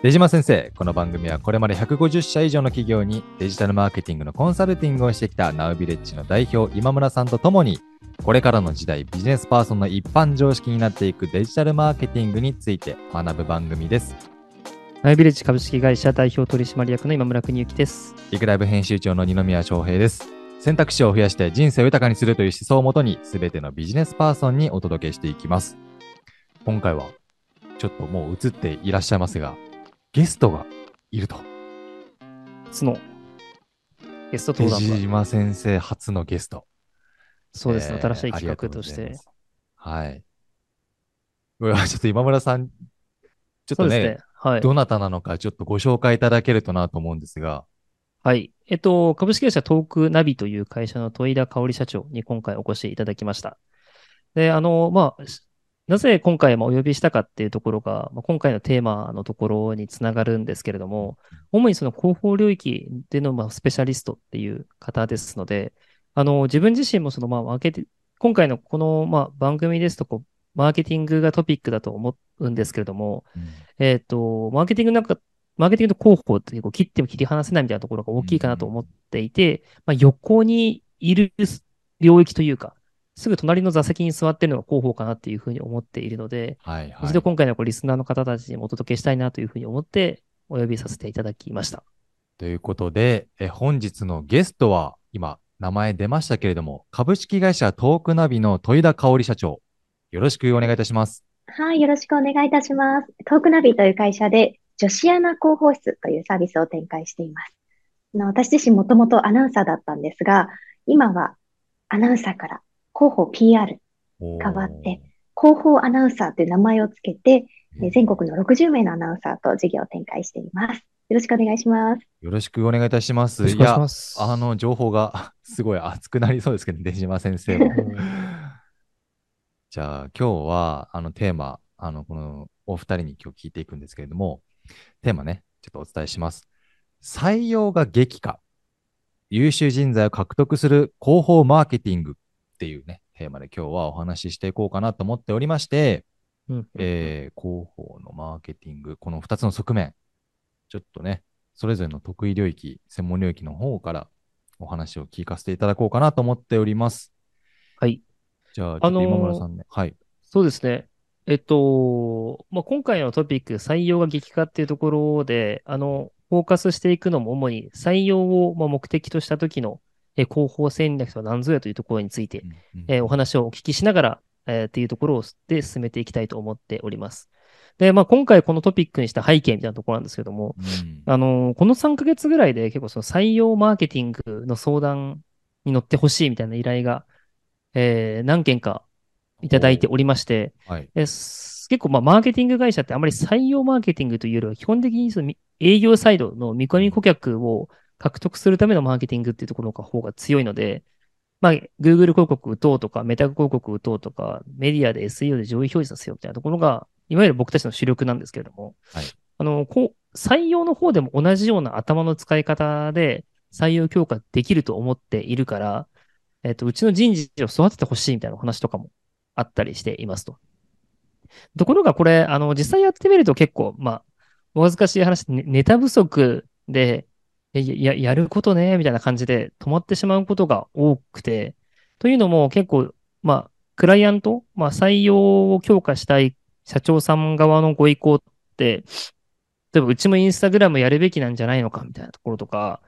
出島先生、この番組はこれまで150社以上の企業にデジタルマーケティングのコンサルティングをしてきたナウビレッジの代表今村さんとともに、これからの時代ビジネスパーソンの一般常識になっていくデジタルマーケティングについて学ぶ番組です。ナイビレッジ株式会社代表取締役の今村邦之です。リクライブ編集長の二宮翔平です。選択肢を増やして人生を豊かにするという思想をもとに、すべてのビジネスパーソンにお届けしていきます。今回は、ちょっともう映っていらっしゃいますが、ゲストがいると。初のゲスト手登壇が。島先生初のゲスト。そうですね、えー新しい企画としていはい。ちょっと今村さん、ちょっとねね。はい。どなたなのかちょっとご紹介いただけるとなと思うんですが、はい。えっと、株式会社トークナビという会社の戸井田香織社長に今回お越しいただきました。で、あの、まあ、しなぜ今回もお呼びしたかっていうところが、まあ、今回のテーマのところにつながるんですけれども、主にその広報領域でのまあスペシャリストっていう方ですので、あの、自分自身もそのまあ、マーケティ今回のこのまあ番組ですとこう、マーケティングがトピックだと思うんですけれども、えっ、と、マーケティングなんか、マーケティングと広報っていうこう切っても切り離せないみたいなところが大きいかなと思っていて、まあ、横にいる領域というか、すぐ隣の座席に座ってるのが広報かなっていうふうに思っているので、はいはい。一度今回のこうリスナーの方たちにもお届けしたいなというふうに思ってお呼びさせていただきました。ということで、え本日のゲストは、今、名前出ましたけれども、株式会社トークナビの戸井田香織社長、よろしくお願いいたします。はい、よろしくお願いいたします。トークナビという会社で女子アナ広報室というサービスを展開しています。あの私自身もともとアナウンサーだったんですが、今はアナウンサーから広報 PR 変変わって、広報アナウンサーという名前をつけて、え全国の60名のアナウンサーと事業を展開しています。よろしくお願いします。よろしくお願いいたします。よろしくお願いしやます。あの、情報が すごい熱くなりそうですけど、出島先生も。じゃあ、今日は、あの、テーマ、あの、この、お二人に今日聞いていくんですけれども、テーマね、ちょっとお伝えします。採用が激化。優秀人材を獲得する広報マーケティングっていうね、テーマで今日はお話ししていこうかなと思っておりまして、うんえー広報のマーケティング、この2つの側面、ちょっとね、それぞれの得意領域、専門領域の方からお話を聞かせていただこうかなと思っております。はい。じゃあ、今村さんね。はい。そうですね。えっと、まあ、今回のトピック、採用が激化っていうところで、あの、フォーカスしていくのも主に採用をまあ目的とした時のえ広報戦略とは何ぞやというところについて、えーお話をお聞きしながら、えーっていうところで進めていきたいと思っております。で、まあ、今回このトピックにした背景みたいなところなんですけども、うんあのーこの3ヶ月ぐらいで結構その採用マーケティングの相談に乗ってほしいみたいな依頼が、えー何件かいただいておりまして、はい。結構まあマーケティング会社ってあまり採用マーケティングというよりは基本的にそのみ営業サイドの見込み顧客を獲得するためのマーケティングっていうところの方が強いので、まあ Google 広告打とうとか、メタ広告打とうとか、メディアで SEO で上位表示させようみたいなところが、いわゆる僕たちの主力なんですけれども、はいあの、こう、採用の方でも同じような頭の使い方で採用強化できると思っているから、えっと、うちの人事を育ててほしいみたいなお話とかもあったりしていますと。ところがこれ、あの、実際やってみると結構、まあ、お恥ずかしい話、ねネタ不足で、えや、やることね、みたいな感じで止まってしまうことが多くて、というのも結構、まあ、クライアント、まあ、採用を強化したい社長さん側のご意向って、例えばうちもインスタグラムやるべきなんじゃないのか、みたいなところとか、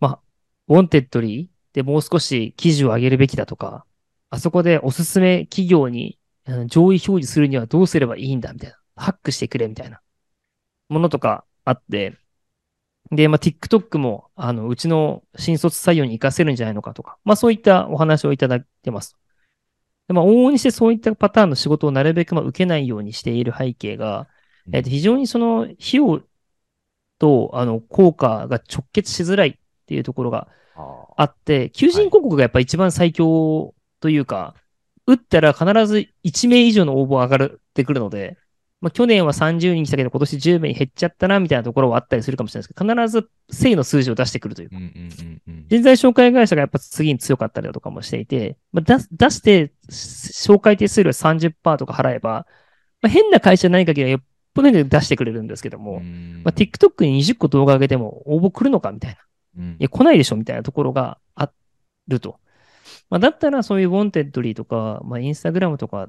まあ、ウォンテッドリーでもう少し記事を上げるべきだとか、あそこでおすすめ企業に上位表示するにはどうすればいいんだみたいな。ハックしてくれみたいなものとかあって、で、まあ、TikTok も、あの、うちの新卒採用に活かせるんじゃないのかとか、まあ、そういったお話をいただいてます。でまあ、往々にしてそういったパターンの仕事をなるべくまあ受けないようにしている背景が、えっと、非常にその費用と、あの、効果が直結しづらいっていうところがああって、求人広告がやっぱ一番最強というか、打ったら必ず1名以上の応募が上がってくるので、まあ、去年は30人来たけど今年10名に減っちゃったなみたいなところはあったりするかもしれないですけど、必ず正の数字を出してくるというかうんうんうんうん。人材紹介会社がやっぱ次に強かったりだとかもしていて、まあ、出して紹介手数料30%とか払えば、まあ、変な会社ない限りは歩で出してくれるんですけども、まあ、TikTok に20個動画上げても応募来るのかみたいな。うんいや、来ないでしょみたいなところがあると。まあ、だったらそういうウォンテッドリーとか、まあ、インスタグラムとか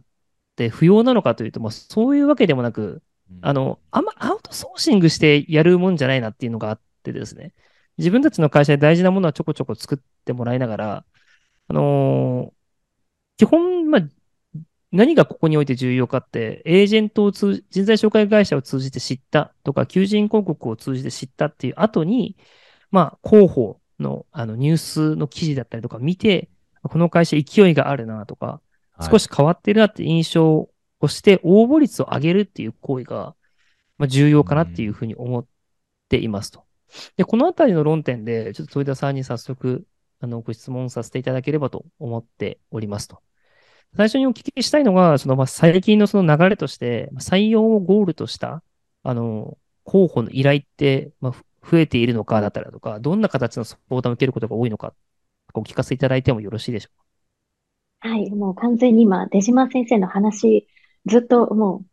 って不要なのかというと、まあ、そういうわけでもなく、あ、の、あんまアウトソーシングしてやるもんじゃないなっていうのがあってですね。自分たちの会社で大事なものはちょこちょこ作ってもらいながら、あのー基本、まあ、何がここにおいて重要かって、エージェントを通じ、人材紹介会社を通じて知ったとか、求人広告を通じて知ったっていう後に、まあ、広報のあのニュースの記事だったりとか見て、この会社勢いがあるなとか、少し変わってるなって印象をして、応募率を上げるっていう行為が、まあ、重要かなっていうふうに思っていますと。で、このあたりの論点で、ちょっと豊田さんに早速、あの、ご質問させていただければと思っておりますと。最初にお聞きしたいのが、その、まあ、最近のその流れとして、まあ採用をゴールとした、あの、候補の依頼って、まあ、ふ増えているのかだったりだとか、どんな形の相談を受けることが多いのか、お聞かせいただいてもよろしいでしょはい、もう完全に今、出島先生の話、ずっともう、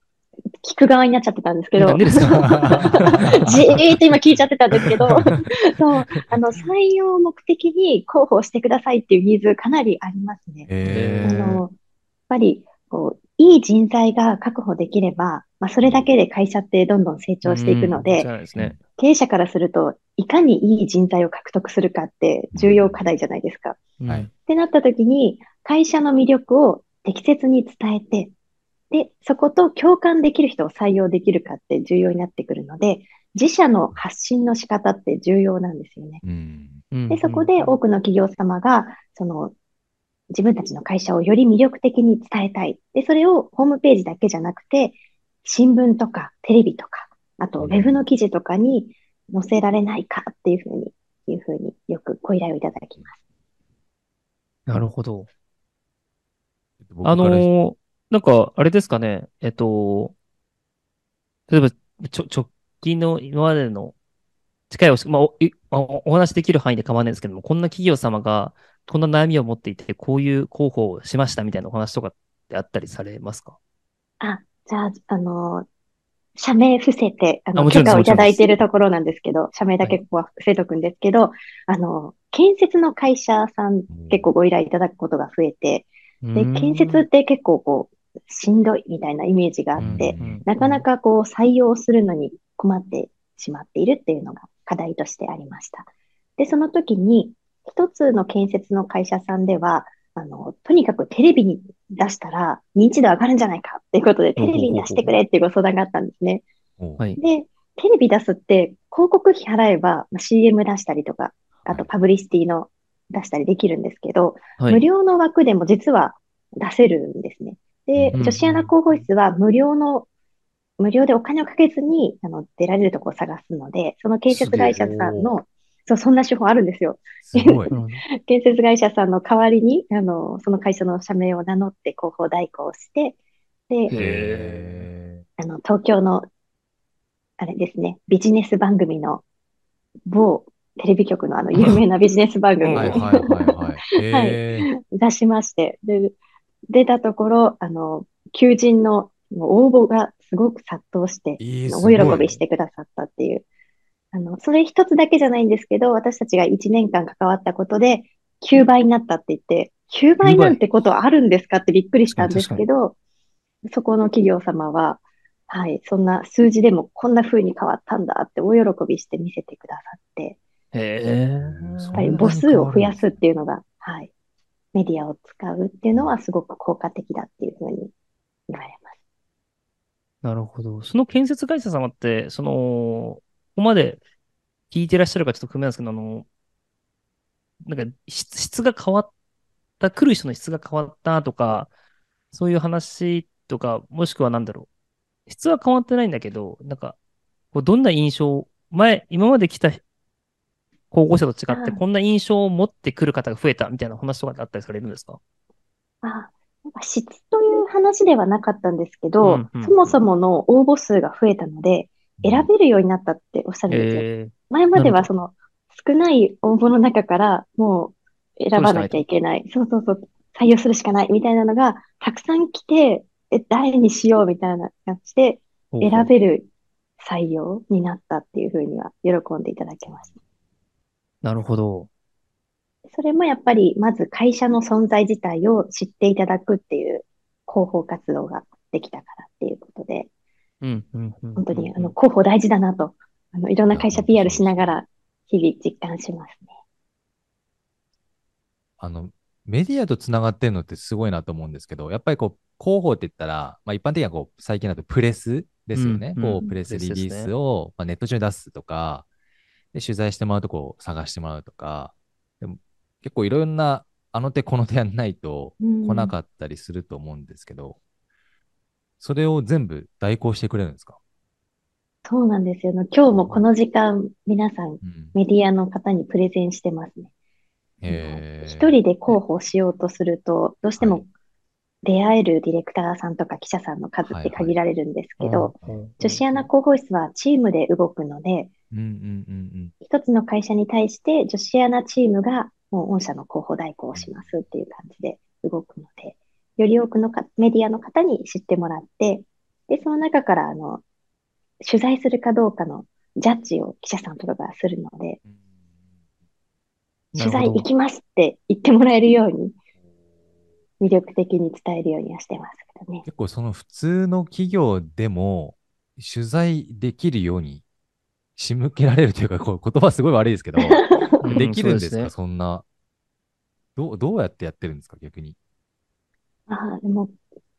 聞く側になっちゃってたんですけど、なんでですか？じーっと今聞いちゃってたんですけど、そう、あの、採用を目的に広報してくださいっていうニーズかなりありますね。あえーの、やっぱり、こう、いい人材が確保できれば、まあ、それだけで会社ってどんどん成長していくのうんで、そうですね。経営者からすると、いかにいい人材を獲得するかって重要課題じゃないですか。うんはいってなった時に、会社の魅力を適切に伝えて、で、そこと共感できる人を採用できるかって重要になってくるので、自社の発信の仕方って重要なんですよね。うんうんで、そこで多くの企業様が、その、自分たちの会社をより魅力的に伝えたい。で、それをホームページだけじゃなくて、新聞とかテレビとか、あとウェブの記事とかに載せられないかっていうふうに、いうふうによくご依頼をいただきます。なるほど。あのーなんか、あれですかね、えっと、例えば、ちょ、直近の今までの近いおし、まあ、お、おお話しできる範囲で構わないんですけども、こんな企業様が、こんな悩みを持っていて、こういう広報をしましたみたいなお話とかってあったりされますか？あ、じゃあ、あの、社名伏せて、あの、あもちろんです許可をいただいているところなんですけど、社名だけここは伏せとくんですけど、あの、建設の会社さん結構ご依頼いただくことが増えて、で、建設って結構こう、しんどいみたいなイメージがあって、うんなかなかこう採用するのに困ってしまっているっていうのが課題としてありました。で、その時に、一つの建設の会社さんでは、あの、とにかくテレビに出したら認知度上がるんじゃないかっていうことで、テレビに出してくれっていうご相談があったんですね。おはい。で、テレビ出すって広告費払えばまあ CM 出したりとか、あとパブリシティの出したりできるんですけど、はい。無料の枠でも実は出せるんですね。で、うん女子アナ広報室は無料の、無料でお金をかけずに、あの、出られるところを探すので、その建設会社さんの、そう、そんな手法あるんですよ。す 建設会社さんの代わりに、あの、その会社の社名を名乗って広報代行をして、で、へあの、東京の、あれですね、ビジネス番組の某テレビ局のあの、有名なビジネス番ー組にはいはいはいはい。はいへ出しまして、で、出たところ、あの、求人の応募がすごく殺到して、大。喜びしてくださったっていう。あの、それ一つだけじゃないんですけど、私たちが1年間関わったことで、9倍になったって言って、9倍なんてことあるんですかってびっくりしたんですけど、そこの企業様は、はい、そんな数字でもこんな風に変わったんだって大喜びして見せてくださって、へえ。やっぱり母数を増やすっていうのが、はい、メディアを使うっていうのはすごく効果的だっていうふうに言われます。なるほど。その建設会社様って、その、ここまで聞いてらっしゃるかちょっと組めなんですけど、あの、なんか質、質が変わった、来る人の質が変わったとか、そういう話とか、もしくはなんだろう。質は変わってないんだけど、なんか、こうどんな印象、前、今まで来た候補者と違って、はいこんな印象を持ってくる方が増えたみたいな話とかってあったりされるんですか？あ、なんか質という話ではなかったんですけど、うんうんそもそもの応募数が増えたので、選べるようになったっておっしゃるんですよ。え前まではその少ない応募の中からもう選ばなきゃいけない。そうそうそう。採用するしかないみたいなのがたくさん来て、え、誰にしようみたいな感じで、選べる採用になったっていうふうには喜んでいただけました。なるほど。それもやっぱり、まず会社の存在自体を知っていただくっていう広報活動ができたからっていうことで、うん、うん、うん。本当にうんあの広報大事だなと、あのいろんな会社 PR しながら日々実感しますね。あの、メディアとつながってるのってすごいなと思うんですけど、やっぱりこう、広報って言ったら、まあ一般的にはこう、最近だとプレスですよね。うんこう、うんプレスリリースを、まあ、ネット上に出すとか、で、取材してもらうとこう、探してもらうとか、でも結構いろんな、あの手この手やんないとうん来なかったりすると思うんですけど、それを全部代行してくれるんですか？そうなんですよ。今日もこの時間、皆さんうん。メディアの方にプレゼンしてますね。一人で広報しようとすると、どうしてはいも出会えるディレクターさんとか記者さんの数って限られるんですけど、うん、女子アナ広報室はチームで動くので、うんうんうん一つの会社に対して女子アナチームがもう御社の広報代行をしますっていう感じで動くので、より多くのかメディアの方に知ってもらって、で、その中からあの、取材するかどうかのジャッジを記者さんとかがするので、うん。取材行きますって言ってもらえるように、魅力的に伝えるようにはしてますけどね。結構その普通の企業でも取材できるように仕向けられるというか、こう言葉すごい悪いですけど、うんできるんですか、そうですねそんな。どう、どうやってやってるんですか、逆に。ああ、でも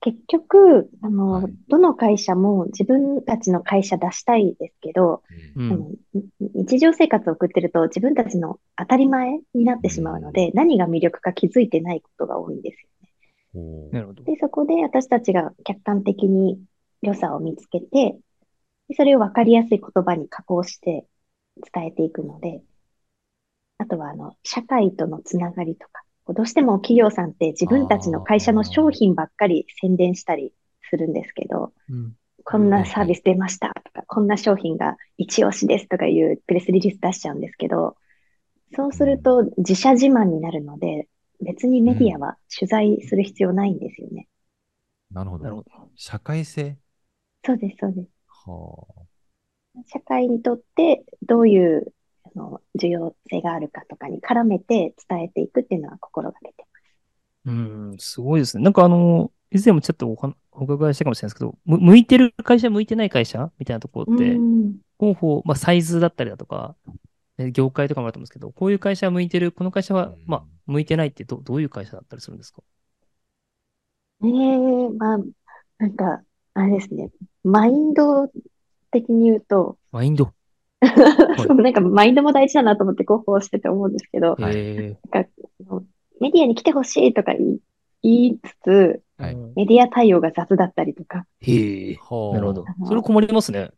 結局、あの、はいどの会社も自分たちの会社出したいですけど、ううんん。あのに日常生活を送ってると自分たちの当たり前になってしまうので、何が魅力か気づいてないことが多いんですよね。おーなるほど。で、そこで私たちが客観的に良さを見つけて、でそれを分かりやすい言葉に加工して伝えていくので、あとはあの、社会とのつながりとか、どうしても企業さんって自分たちの会社の商品ばっかり宣伝したりするんですけど、うん。こんなサービス出ましたとか、こんな商品が一押しですとかいうプレスリリース出しちゃうんですけど、そうすると自社自慢になるので、別にメディアは取材する必要ないんですよね。なるほど。なるほど。社会性？そうです、そうです。はあ。社会にとってどういうあの重要性があるかとかに絡めて伝えていくっていうのは心がけてうん、すごいですね。なんかあの、以前もちょっとお伺いしたかもしれないですけど、む向いてる会社、向いてない会社みたいなところます。って、うん広報、まあ、サイズだったりだとか、ね業界とかもあると思うんですけど、こういう会社は向いてる、この会社はうん、まあ、向いてないってどどういう会社だったりするんですか？ねえ、まあ、なんか、あれですね、マインド的に言うと、マインド？そうなんかマインドも大事だなと思って広報してて思うんですけど、はい。えなんかメディアに来てほしいとか言い言いつつ、はい。うんメディア対応が雑だったりとか、へなるほど。それ困りますね。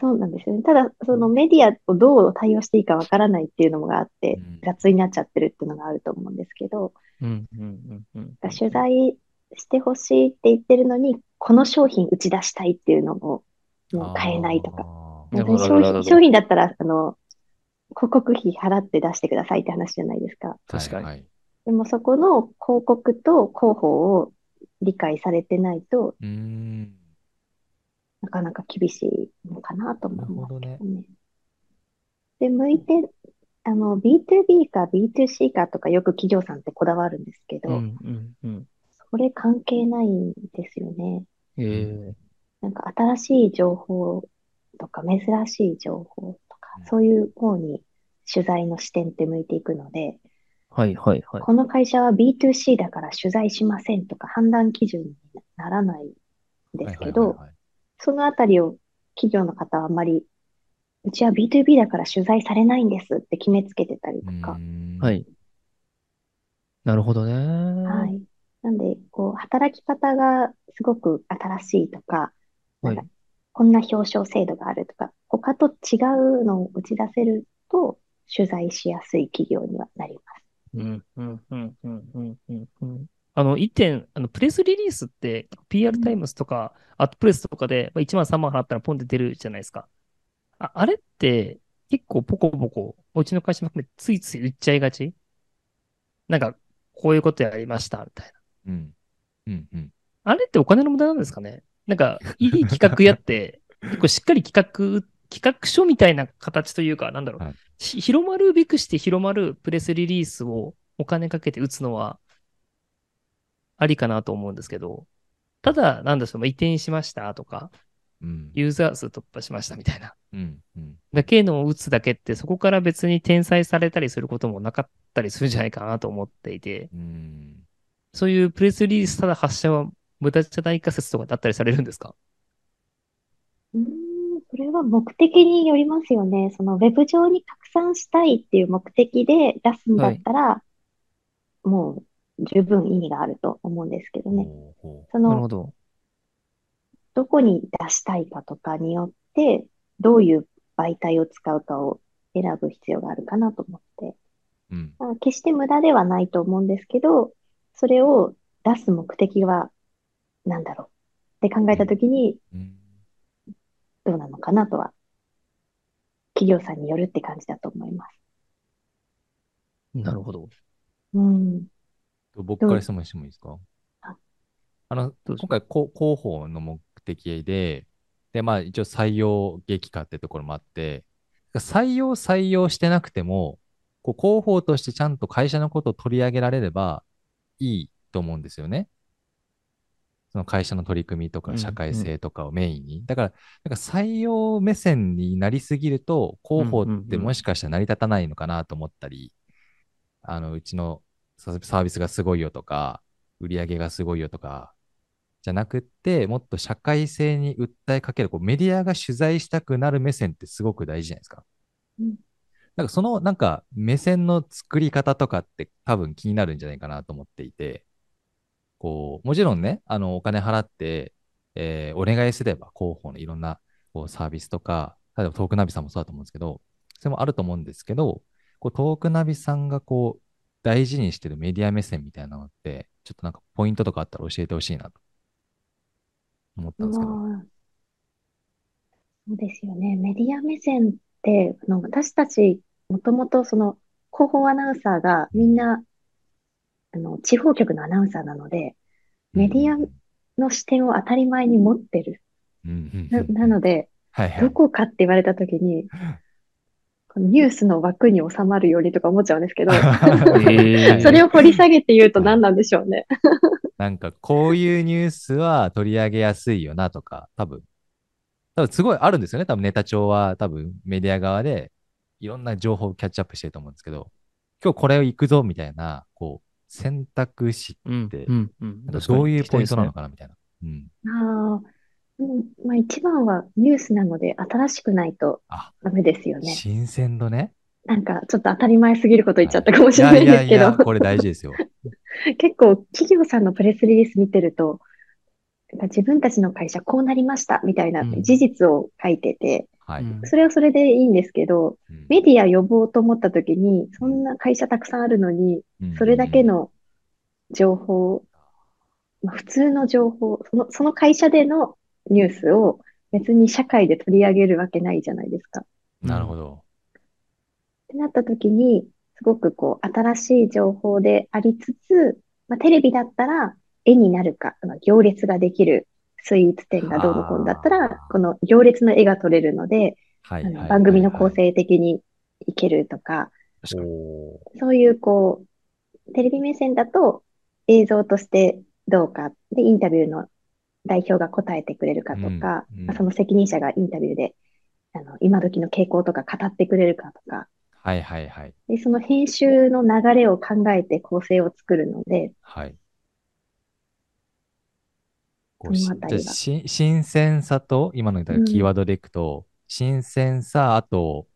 そうなんですよね。ただ、そのメディアをどう対応していいかわからないっていうのもがあってうん、雑になっちゃってるっていうのがあると思うんですけど、うん、うん、うん、うん。取材してほしいって言ってるのに、この商品打ち出したいっていうのをもう変えないとか。商品商品だったら、あの、広告費払って出してくださいって話じゃないですか。ー確かにでもそこの広告と広報を理解されてないとうーん。なかなか厳しいのかなと思いますけどなるね。で、向いて、あの、B2B か B2C かとかよく企業さんってこだわるんですけど、うん、うん、うん。それ関係ないんですよね。ええ。なんか新しい情報とか珍しい情報とかうん、そういう方に取材の視点って向いていくので、はい、はい、はい。この会社は B2C だから取材しませんとか判断基準にならないんですけど、はいはいはいはいそのあたりを企業の方はあまり、うちは B2B だから取材されないんですって決めつけてたりとかはい。なるほどね。は。。はいなんで、こう、働き方がすごく新しいとか、んかこんな表彰制度があるとか、他と違うのを打ち出せると、取材しやすい企業にはなります。うん、うん、うん、うん、うん、うんうん。あの、一点、あの、プレスリリースって、PR タイムズとか、アットプレスとかで、まあ、1万3万払ったらポンって出るじゃないですか。あ、あれって、結構ポコポコ、うちの会社も含めてついつい売っちゃいがち？なんか、こういうことやりました、みたいな。うん。うんうん。あれってお金の無駄なんですかね？なんか、いい企画やって、結構しっかり企画、企画書みたいな形というか、なんだろう、はいし広まるべくして広まるプレスリリースをお金かけて打つのはありかなと思うんですけど、ただ、なんだろう、移転しましたとか、うん。ユーザー数突破しましたみたいな。うん。うん。だけのを打つだけって、そこから別に転載されたりすることもなかったりするんじゃないかなと思っていて、うん。そういうプレスリリースただ発射は無駄じゃないか説とかだったりされるんですか？うーん、それは目的によりますよね。そのウェブ上に拡散したいっていう目的で出すんだったら、もう十分意味があると思うんですけどね。その、なるほど。どこに出したいかとかによって、どういう媒体を使うかを選ぶ必要があるかなと思って。う。うん。まあ、決して無駄ではないと思うんですけど、それを出す目的は何だろうって考えたときにうん。どうなのかなとは、企業さんによるって感じだと思います。なるほど。うん。僕から質問してもいいですか？ああの、今回、こう広報の目的で、で、まあ一応採用激化ってところもあって、採用採用してなくても、こう広報としてちゃんと会社のことを取り上げられればいいと思うんですよね。その会社の取り組みとうんか社会性とかをメインに。だから、なんか採用目線になりすぎると、広報ってもしかしたら成り立たないのかなと思ったり、あの、うちのササービスがすごいよとか、売り上げがすごいよとか、じゃなくって、もっと社会性に訴えかける、こうメディアが取材したくなる目線ってすごく大事じゃないですか。うんなんかそのなんか目線の作り方とかって多分気になるんじゃないかなと思っていて、こう、もちろんね、あの、お金払って、えーお願いすれば広報のいろんなこうサービスとか、例えばトークナビさんもそうだと思うんですけど、それもあると思うんですけど、こうトークナビさんがこう、大事にしてるメディア目線みたいなのって、ちょっとなんかポイントとかあったら教えてほしいなと思ったんですけど。そうですよね。メディア目線って、あの私たち、もともとその広報アナウンサーがみんな、あの、地方局のアナウンサーなので、メディアの視点を当たり前に持ってる。うんな、なので、はいはいど。こかって言われたときに、このニュースの枠に収まるようにとか思っちゃうんですけど、それを掘り下げて言うと何なんでしょうね。なんかこういうニュースは取り上げやすいよなとか、多分、多分すごいあるんですよね。多分ネタ帳は多分メディア側でいろんな情報をキャッチアップしてると思うんですけど、今日これを行くぞみたいな、こう、選択肢うんでうんうんどういうポイントなのかなみたいな。うん。ああ、うんまあ一番はニュースなので新しくないとあ、ダメですよね。新鮮度ね。なんかちょっと当たり前すぎること言っちゃったかもしれないですけやいやいや、ど、これ大事ですよ。結構企業さんのプレスリリース見てると、自分たちの会社こうなりましたみたいなうん。事実を書いてて、それはそれでいいんですけど、うん。メディア呼ぼうと思った時に、そんな会社たくさんあるのに、それだけ、の情報、まあ、普通の情報、その、その会社でのニュースを別に社会で取り上げるわけないじゃないですか。うん。なるほど。ってなった時に、すごくこう、新しい情報でありつつ、まあ、テレビだったら絵になるか、まあ行列ができるスイーツ店がどうのこうのだったあらー、この行列の絵が撮れるので、はいはいはいあの番組の構成的にいけるとか、確かに。おー。そういうこう、テレビ目線だと映像としてどうか、で、インタビューの代表が答えてくれるかとか、うんうん。まあその責任者がインタビューで、あの、今時の傾向とか語ってくれるかとか、はいはいはい。で、その編集の流れを考えて構成を作るので、はい。こうしじゃ新鮮さと、今のキーワードでいくと、新鮮さ、あと、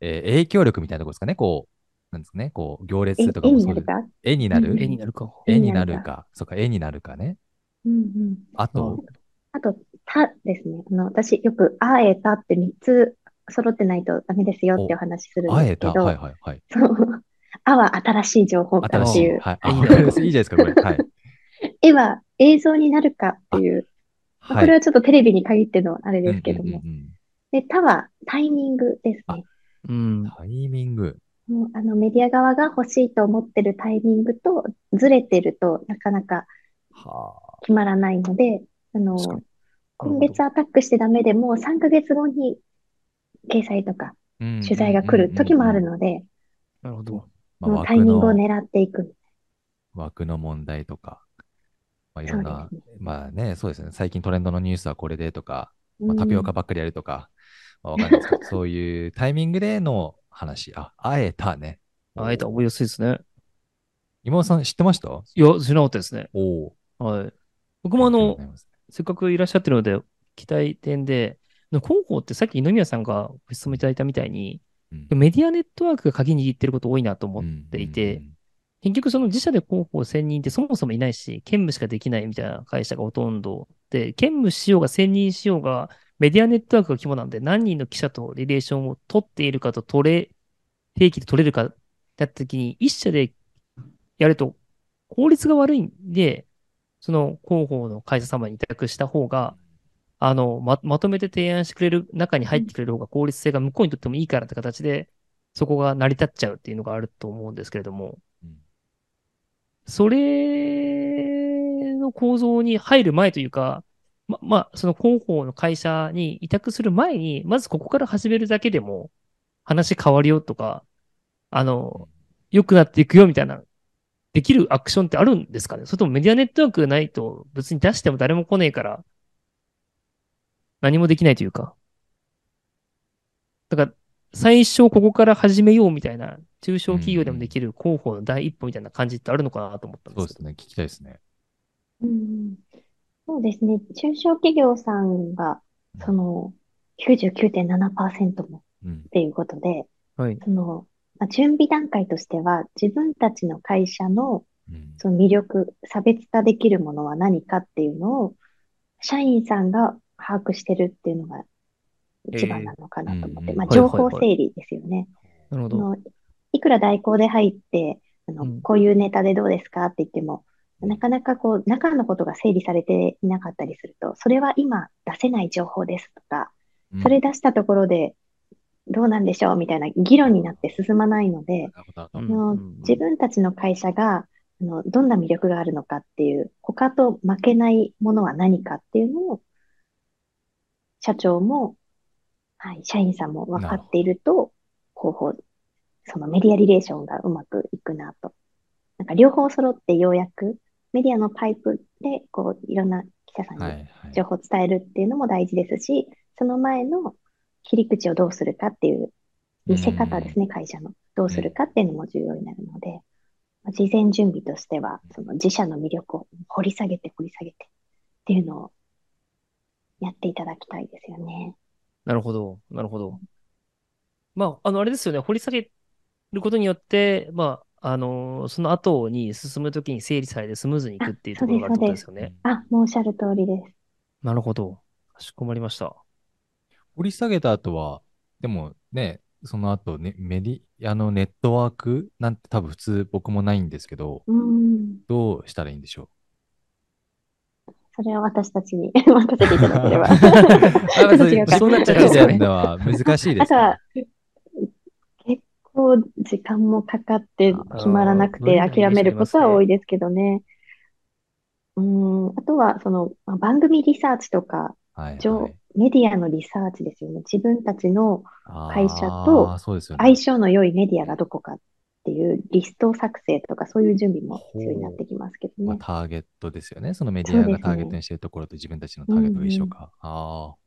えー影響力みたいなところですかね。こう、なんですかね。こう、行絵列とか絵もそうです。になる？か絵になる？うん絵になるか。絵になるか。そうか、絵になるかね。うんうん。あとあと、たですね。あの、私よく、あえたって3つ揃ってないとダメですよってお話しするんあえた。ですけど、はいはいはい。そう。あは新しい情報か新しい。っていう。はい。あいいいいじゃないですか、これ。はい。絵は映像になるかっていう。まあはい。これはちょっとテレビに限ってのあれですけども。で、他はタイミングですね。うんうん。タイミング。もうあのメディア側が欲しいと思ってるタイミングとずれてるとなかなかは決まらないので、あの、今月アタックしてダメでも3ヶ月後に掲載とか取材が来る時もあるので、なるほど。まあタイミングを狙っていく。枠の問題とか、まあ、いろんな、そうですまあね、そうですね、最近トレンドのニュースはこれでとか、まあ、うんタピオカばっかりやるとか、まあ、わかんないですけど、そういうタイミングでの話、あ、あえたね。あえて覚えやすいですね。今尾さん知ってました？いや、知らなかったですね。おお。はい。僕もあのせっかくいらっしゃってるので、期待点で、広報ってさっき二宮さんがご質問いただいたみたいに、うんメディアネットワークが鍵握ってること多いなと思っうんていて、うん結局その自社で広報専任ってそもそもいないし、兼務しかできないみたいな会社がほとんどで、兼務しようが専任しようが、メディアネットワークが規模なんで何人の記者とリレーションを取っているかと取れ、定期で取れるかだった時に、一社でやると効率が悪いんで、その広報の会社様に委託した方が、あの、ま、まとめて提案してくれる中に入ってくれる方が効率性が向こうにとってもいいからって形で、そこが成り立っちゃうっていうのがあると思うんですけれども、それの構造に入る前というか、ま、まあ、その広報の会社に委託する前に、まずここから始めるだけでも話変わるよとか、あの、良くなっていくよみたいな、できるアクションってあるんですかね？それともメディアネットワークがないと別に出しても誰も来ねえから、何もできないというか。だから、最初ここから始めようみたいな、中小企業でもできる広報の第一歩みたいな感じってあるのかなと思ったんですけど。そうですね、聞きたいですね。うんそうですね。中小企業さんが、その、99.7%もうんっていうことで、はい。その、まあ、準備段階としては、自分たちの会社のうんその魅力、差別化できるものは何かっていうのを、社員さんが把握してるっていうのが一番なのかなと思って、えーまあ、はい情報整理ですよね。なるほど。いくら代行で入って、あの、うん。こういうネタでどうですかって言っても、なかなかこう、中のことが整理されていなかったりすると、それは今出せない情報ですとか、それ出したところでどうなんでしょうみたいな議論になって進まないので、あの自分たちの会社があのどんな魅力があるのかっていう、他と負けないものは何かっていうのを、社長も、はい、社員さんも分かっていると、広報、そのメディアリレーションがうまくいくなと。なんか両方揃ってようやくメディアのパイプで、こう、いろんな記者さんにはいはい。情報を伝えるっていうのも大事ですし、その前の切り口をどうするかっていう見せ方ですね、会社の。どうするかっていうのも重要になるので、まあ事前準備としては、その自社の魅力を掘り下げて掘り下げてっていうのをやっていただきたいですよね。なるほど。なるほど。まあ、あの、あれですよね。掘り下げることによって、まあ、あのその後に進むときに整理されてスムーズにいくっていうところがあるってことですよね。あ、もうおっしゃる通りです。なるほど。かしこまりました。掘り下げた後は、でもね、その後ね、メディアのネットワークなんて多分普通僕もないんですけど、うーん。どうしたらいいんでしょそれは私たちに 任せていただければ。そ違うかそうなっちゃうのは難しいですあとはか、結構時間もかかって決まらなくて諦めることは多いですけどね。うん、あとは、その、まあ番組リサーチとか、はい、情はい。メディアのリサーチですよね。自分たちの会社あと。相性の良いメディアがどこかっていうリスト作成とかそういう準備も必要になってきますけどまあ、ね。ターゲットですよね。そのメディアがターゲットにしているところと自分たちのターゲットが一緒か。ああ。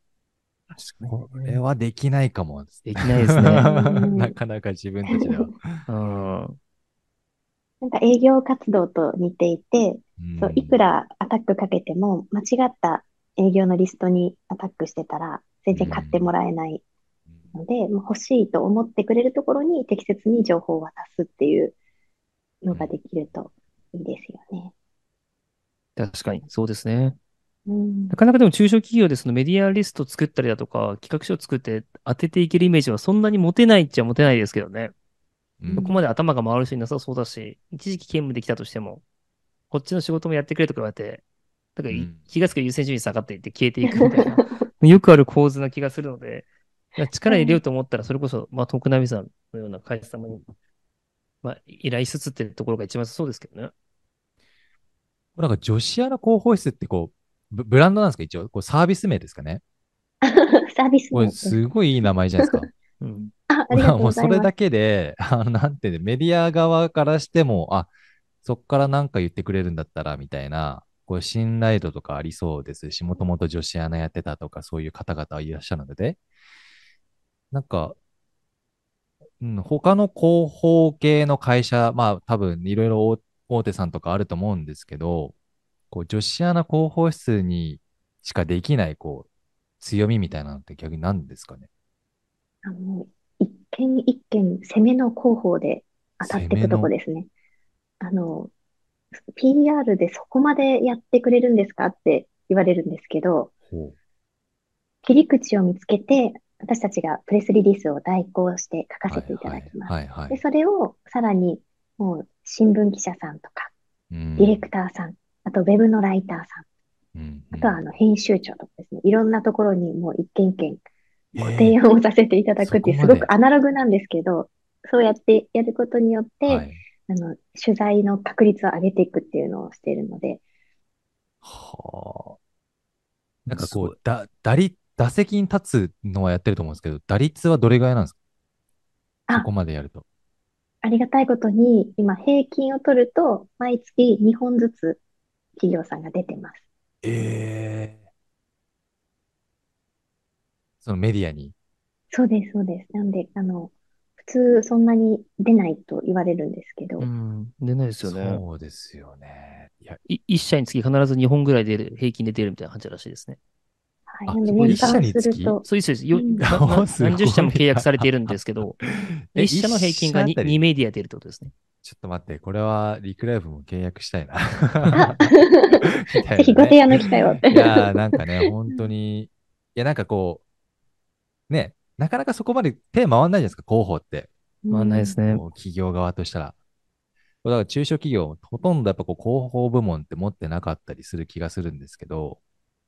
これはできないかも。できないですね。う んなかなか自分たちでは。うん。なんか営業活動と似ていて、うんそう、いくらアタックかけても間違った営業のリストにアタックしてたら全然買ってもらえないので、もう欲しいと思ってくれるところに適切に情報を渡すっていうのができるといいですよね。確かに、そうですね。うんなかなかでも中小企業でそのメディアリスト作ったりだとか、企画書を作って当てていけるイメージはそんなに持てないっちゃ持てないですけどね。うんそこまで頭が回る人いなさそうだし、一時期兼務できたとしても、こっちの仕事もやってくれとか言われて、だから気がつく優先順位下がっていって消えていくみたいな、よくある構図な気がするので、力入れようと思ったら、それこそ、まあ、徳波さんのような会社様に、まあ、依頼しつつっていうところが一番そうですけどね。なんか女子アナ広報室ってこう、ブブランドなんですか？一応。これサービス名ですかね？サービスこれす。すごいいい名前じゃないですか。うん。あ、ありがとうもうございます。それだけで、あの、なんていうの、メディア側からしても、あ、そっからなんか言ってくれるんだったら、みたいな、こう、信頼度とかありそうですし、もともと女子アナやってたとか、そういう方々はいらっしゃるので、なんか、うん、他の広報系の会社、まあ、多分、いろいろ大大手さんとかあると思うんですけど、こう、女子アナ広報室にしかできない、こう、強みみたいなのって逆に何ですかね？あの、一件一件攻めの広報で当たっていくとこですね。あの、PR でそこまでやってくれるんですかって言われるんですけど、ほ切り口を見つけて、私たちがプレスリリースを代行して書う。かせていただきます。はいはいはいはいで、それをさらに、もう新聞記者さんとか、うん。ディレクターさん、あとウェブのライターさん、うんあとはあの編集長とかですね、いろんなところにもう一件一件ごえー。提案をさせていただくっていう、すごくアナログなんですけど、そうやってやることによって、はい。あの、取材の確率を上げていくっていうのをしているので、はあ。なんかこう、だ、打率、打席に立つのはやってると思うんですけど、打率はどれぐらいなんですか？あそこまでやると。ありがたいことに、今平均を取ると、毎月2本ずつ企業さんが出てます。ええそのメディアに？そうです、そうです。なんで、あの、普通そんなに出ないと言われるんですけど、うん。出ないですよね。そうですよね。いや、い一社につき必ず2本ぐらい出る、平均で出るみたいな感じらしいですね。はい。あなんでそこ年間一社につき？すると、そうですそうです。何十社も契約されているんですけど、え一社の平均が一社あた 2, りメディア出るってことですね。ちょっと待って、これはリクライフも契約したいな。ぜひご提案の機会を。いやー、なんかね、本当に、いや、なんかこう、ね、なかなかそこまで手回んないじゃないですか、広報って。まあないですね。企業側としたら。だから中小企業、ほとんどやっぱこう広報部門って持ってなかったりする気がするんですけど、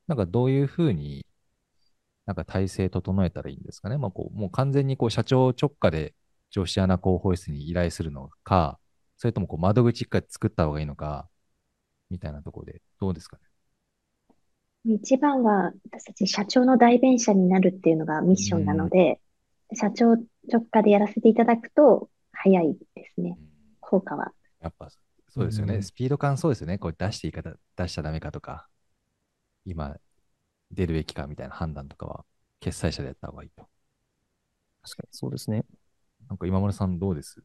なんかどういうふうに、なんか体制整えたらいいんですかね？まあこう、もう完全にこう社長直下で女子アナ広報室に依頼するのか、それともこう窓口一回作った方がいいのか、みたいなところで、どうですかね？一番は私たち社長の代弁者になるっていうのがミッションなので、社長直下でやらせていただくと早いですね。効果は。やっぱそうですよね。うんスピード感そうですよね。こう出していい方、出しちゃダメかとか、今出るべきかみたいな判断とかは、決済者でやった方がいいと。確かにそうですね。なんか今村さんどうです？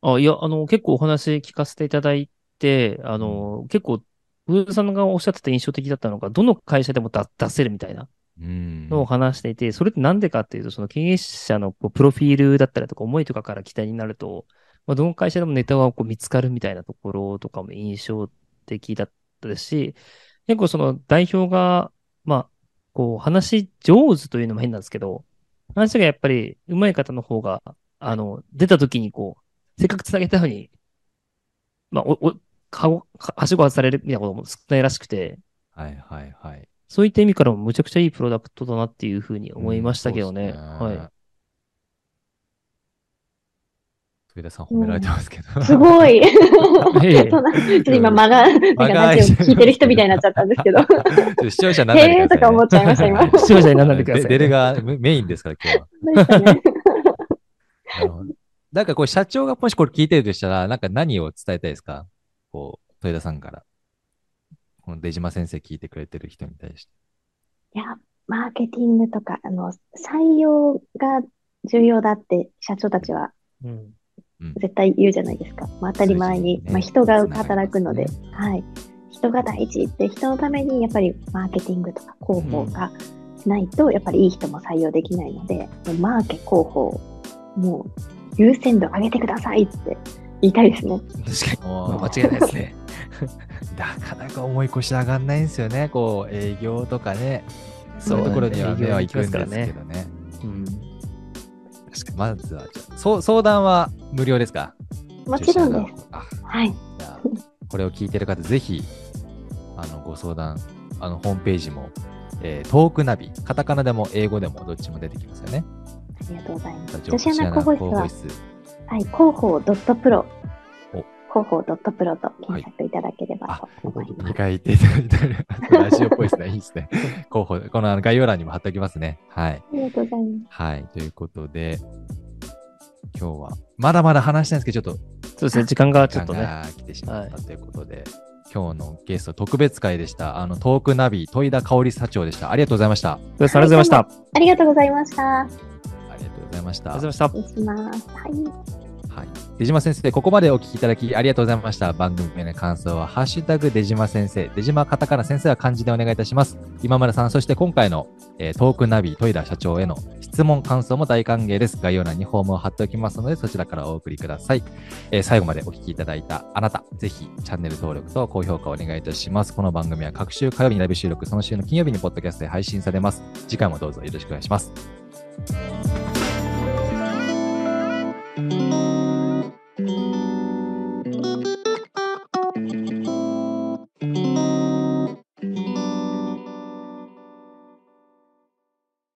あ、いや、あの、結構お話聞かせていただいて、あの、結構、上田さんがおっしゃってた印象的だったのが、どの会社でも出出せるみたいなうん。のを話していて、それってなんでかっていうと、その経営者のこうプロフィールだったりとか、思いとかから期待になると、まあ、どの会社でもネタはこう見つかるみたいなところとかも印象的だったですし、結構その代表が、まあ、こう話上手というのも変なんですけど、話がやっぱり上手い方の方が、あの、出た時にこう、せっかく繋げたのに、まあ、お、お、かご、かはしご外されるみたいなことも少ないらしくて、はいはいはい。そういった意味からもむちゃくちゃいいプロダクトだなっていうふうに思いましたけどね。うんそうですはい。上田さん褒められてますけど。すごい。ちょっと今間が、なんかラジオ聞いてる人みたいになっちゃったんですけど。視聴者にならないでくださいねへーとか思っちゃいました今視聴者にならないでくださいで出るがメメインですから、今日は。なんかこう、社長がもしこれ聞いてるとしたら、なんか何を伝えたいですか？こう、豊田さんから。この出島先生聞いてくれてる人に対して。いや、マーケティングとか、あの、採用が重要だって社長たちはうん。うん。絶対言うじゃないですか。まあ、当たり前に、ねまあ、人が働くので、はい。人が大事って、人のためにやっぱりマーケティングとか広報がないと、やっぱりいい人も採用できないので、もうマーケ広報、もう優先度上げてくださいって言いたいですね。確かに。間違いないですね。なかなか重い腰上がんないんですよね。こう、営業とかね。そういうところには目は行くんですけどね。うん。まずは、じゃあそう相談は無料ですか？もちろんです。はい。じゃあ、これを聞いてる方、ぜひ、あの、ご相談、あの、ホームページも、えートークナビ、カタカナでも英語でもどっちも出てきますよね。ありがとうございます。女女子アナ広報室は、室。はい、広報 .pro、お広広報 .pro と検索いただければと思います。2回言っていただいて、ラジオっぽいですね。いいですね。候補、このあの概要欄にも貼っておきますね。はい。ありがとうございます。はい。ということで、今日は、まだまだ話したいんですけど、ちょっとそうですね、時間がちょっとね。が来てしまったということで、今日のゲスト特別会でした。あの、トークナビ、戸井田香織社長でした。ありがとうございました。あありがとうございました。ありありがとうございました。りがとうございました。がとうございました。失礼します。はい。はい。出島先生、ここまでお聞きいただきありがとうございました。番組への感想は、ハッシュタグ出島先生、出島カタカナ先生は漢字でお願いいたします。今村さん、そして今回の、えートークナビ、戸井田社長への質問、感想も大歓迎です。概要欄にフォームを貼っておきますので、そちらからお送りください。えー最後までお聞きいただいたあなた、ぜひチャンネル登録と高評価をお願いいたします。この番組は各週火曜日にライブ収録、その週の金曜日にポッドキャストで配信されます。次回もどうぞよろしくお願いします。